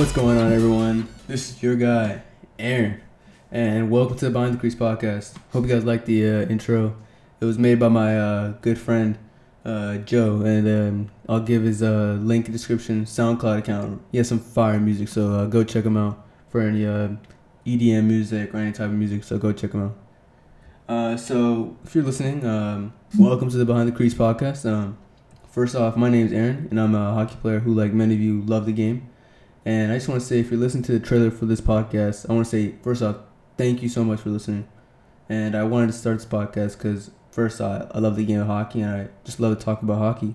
What's going on, everyone? This is your guy, Aaron, and welcome to the Behind the Crease podcast. Hope you guys like the uh, intro. It was made by my uh, good friend uh, Joe, and um, I'll give his uh, link in the description. SoundCloud account. He has some fire music, so uh, go check him out for any uh, EDM music or any type of music. So go check him out. So if you're listening, um, welcome to the Behind the Crease podcast. Um, first off, my name is Aaron, and I'm a hockey player who, like many of you, love the game. And I just want to say, if you're listening to the trailer for this podcast, I want to say, first off, thank you so much for listening. And I wanted to start this podcast because, first, I, I love the game of hockey and I just love to talk about hockey.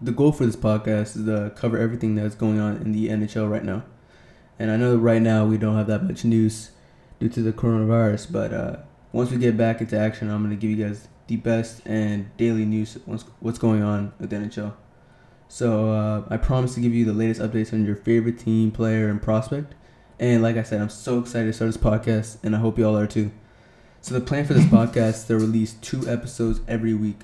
The goal for this podcast is to cover everything that's going on in the NHL right now. And I know right now we don't have that much news due to the coronavirus, but uh, once we get back into action, I'm going to give you guys the best and daily news what's, what's going on with the NHL. So uh, I promise to give you the latest updates on your favorite team, player, and prospect. And like I said, I'm so excited to start this podcast, and I hope you all are too. So the plan for this podcast is to release two episodes every week,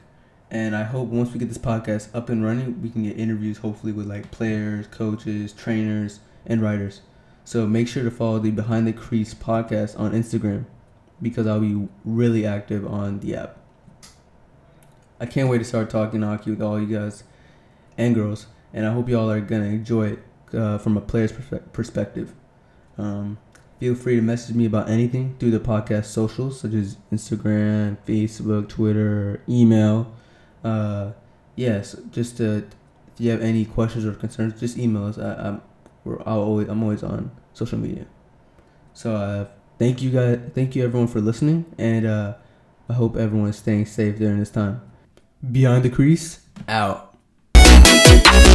and I hope once we get this podcast up and running, we can get interviews, hopefully with like players, coaches, trainers, and writers. So make sure to follow the Behind the Crease podcast on Instagram, because I'll be really active on the app. I can't wait to start talking hockey with all you guys and girls, and I hope y'all are gonna enjoy it uh, from a player's perspective. Um, feel free to message me about anything through the podcast socials such as Instagram, Facebook, Twitter, email. Uh, yes, just to, if you have any questions or concerns, just email us. I, I'm we're I'll always I'm always on social media. So uh, thank you guys, thank you everyone for listening, and uh, I hope everyone is staying safe during this time. Beyond the crease, out. Thank you.